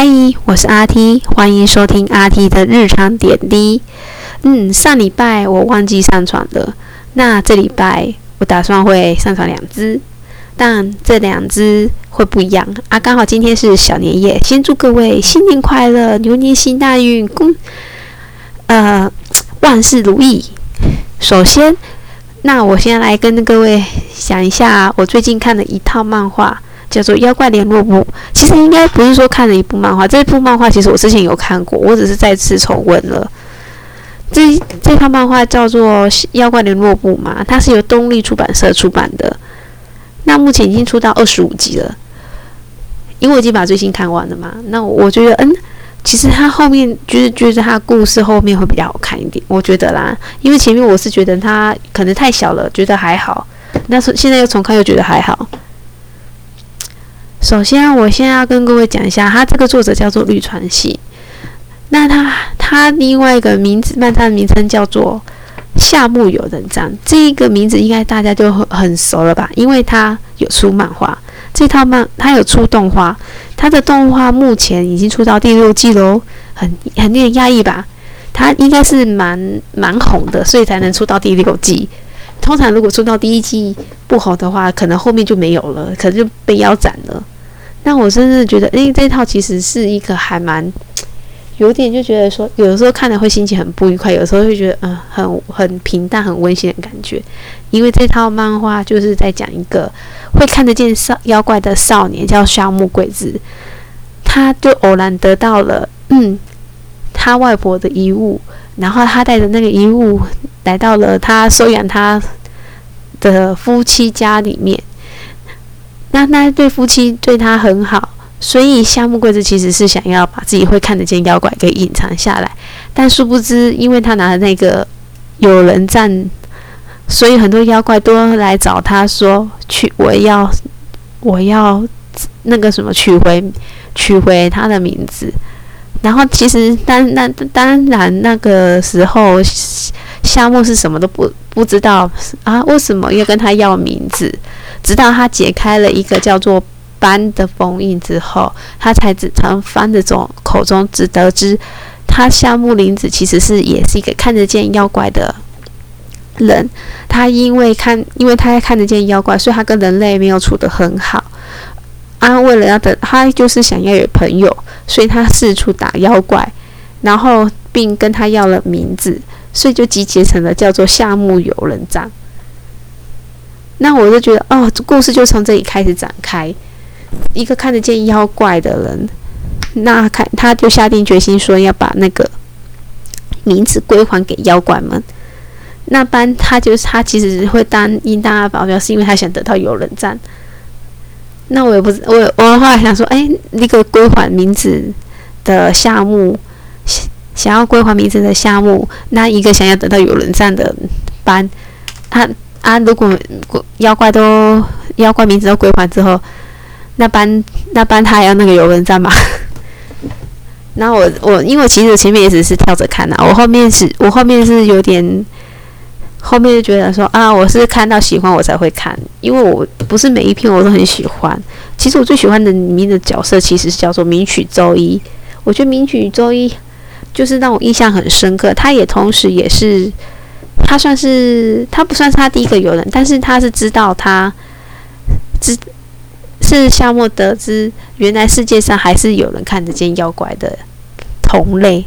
嗨，我是阿 T，欢迎收听阿 T 的日常点滴。嗯，上礼拜我忘记上传了，那这礼拜我打算会上传两支，但这两只会不一样啊。刚好今天是小年夜，先祝各位新年快乐，牛年行大运，恭呃万事如意。首先，那我先来跟各位讲一下我最近看的一套漫画。叫做《妖怪联络部》，其实应该不是说看了一部漫画，这部漫画其实我之前有看过，我只是再次重温了。这这套漫画叫做《妖怪联络部》嘛，它是由东立出版社出版的。那目前已经出到二十五集了，因为我已经把最新看完了嘛。那我觉得，嗯，其实它后面就是觉得它故事后面会比较好看一点，我觉得啦。因为前面我是觉得它可能太小了，觉得还好。那是现在又重看，又觉得还好。首先，我现在要跟各位讲一下，他这个作者叫做绿川系。那他他另外一个名字，漫他的名称叫做夏目友人帐。这一个名字应该大家就很很熟了吧？因为他有出漫画，这套漫他有出动画，他的动画目前已经出到第六季喽，很很令人压抑吧？他应该是蛮蛮红的，所以才能出到第六季。通常如果出到第一季不红的话，可能后面就没有了，可能就被腰斩了。那我真的觉得，诶，这套其实是一个还蛮 有点就觉得说，有的时候看的会心情很不愉快，有时候会觉得，嗯，很很平淡、很温馨的感觉。因为这套漫画就是在讲一个会看得见少妖怪的少年，叫夏目贵子，他就偶然得到了，嗯，他外婆的遗物，然后他带着那个遗物来到了他收养他的夫妻家里面。那那对夫妻对他很好，所以夏目贵子其实是想要把自己会看得见妖怪给隐藏下来，但殊不知，因为他拿的那个有人站，所以很多妖怪都来找他说取我要我要那个什么取回取回他的名字，然后其实当那当然那个时候夏目是什么都不不知道啊，为什么要跟他要名字？直到他解开了一个叫做“斑”的封印之后，他才只从番的种口中只得知，他夏目林子其实是也是一个看得见妖怪的人。他因为看，因为他看得见妖怪，所以他跟人类没有处得很好。啊，为了要等，他就是想要有朋友，所以他四处打妖怪，然后并跟他要了名字，所以就集结成了叫做夏目友人帐。那我就觉得，哦，故事就从这里开始展开。一个看得见妖怪的人，那看他就下定决心说要把那个名字归还给妖怪们。那班他就是他其实会当应当的保镖，是因为他想得到有人赞。那我也不知我我后来想说，哎，那个归还名字的项目，想要归还名字的项目，那一个想要得到有人赞的班，他。啊！如果妖怪都妖怪名字都归还之后，那班那班他还要那个游轮战吗？然后我我因为其实前面也只是跳着看呐，我后面是我后面是有点后面就觉得说啊，我是看到喜欢我才会看，因为我不是每一篇我都很喜欢。其实我最喜欢的里面的角色其实是叫做名曲周一，我觉得名曲周一就是让我印象很深刻，他也同时也是。他算是他不算是他第一个有人，但是他是知道他知是夏末得知原来世界上还是有人看得见妖怪的同类。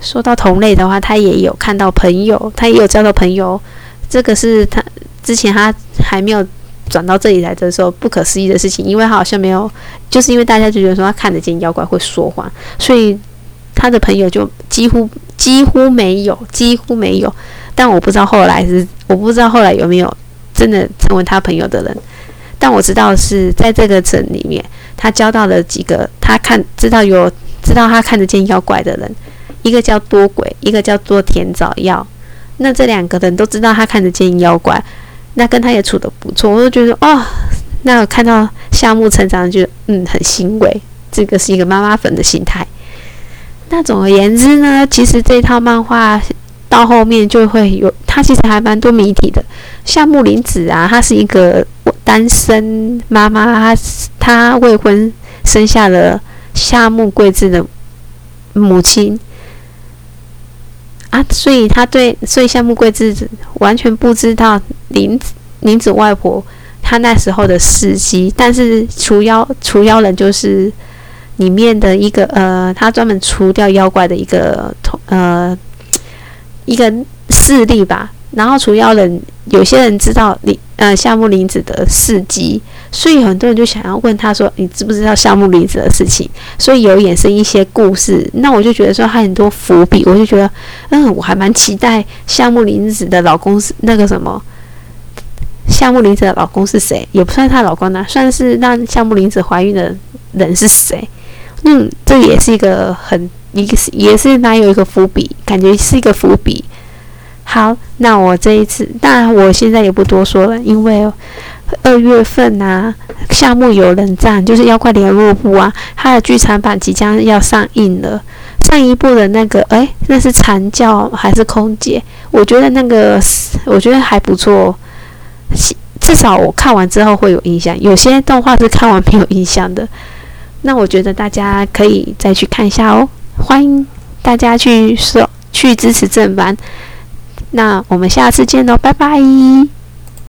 说到同类的话，他也有看到朋友，他也有交到朋友。这个是他之前他还没有转到这里来的时候不可思议的事情，因为他好像没有，就是因为大家就觉得说他看得见妖怪会说谎，所以他的朋友就几乎。几乎没有，几乎没有。但我不知道后来是，我不知道后来有没有真的成为他朋友的人。但我知道是在这个城里面，他交到了几个他看知道有知道他看得见妖怪的人，一个叫多鬼，一个叫做田早耀。那这两个人都知道他看得见妖怪，那跟他也处得不错。我就觉得哦，那我看到夏目成长，就嗯很欣慰。这个是一个妈妈粉的心态。那总而言之呢，其实这套漫画到后面就会有，它其实还蛮多谜题的。像木林子啊，她是一个单身妈妈，她她未婚生下了夏目贵志的母亲啊，所以他对，所以夏目贵志完全不知道林子林子外婆她那时候的事迹，但是除妖除妖人就是里面的一个呃，他专门除掉妖怪的一个呃一个势力吧。然后除妖人有些人知道林呃夏目林子的事迹，所以很多人就想要问他说：“你知不知道夏目林子的事情？”所以有衍生一些故事。那我就觉得说他很多伏笔，我就觉得嗯，我还蛮期待夏目林子的老公是那个什么。夏目林子的老公是谁？也不算她老公呢，算是让夏目林子怀孕的人是谁？嗯，这也是一个很一个也是蛮有一个伏笔，感觉是一个伏笔。好，那我这一次，当然我现在也不多说了，因为二月份啊，夏目友人帐就是妖怪联络部啊，它的剧场版即将要上映了。上一部的那个，哎，那是蝉叫还是空姐？我觉得那个，我觉得还不错，至少我看完之后会有印象。有些动画是看完没有印象的，那我觉得大家可以再去看一下哦。欢迎大家去说去支持正版。那我们下次见喽，拜拜。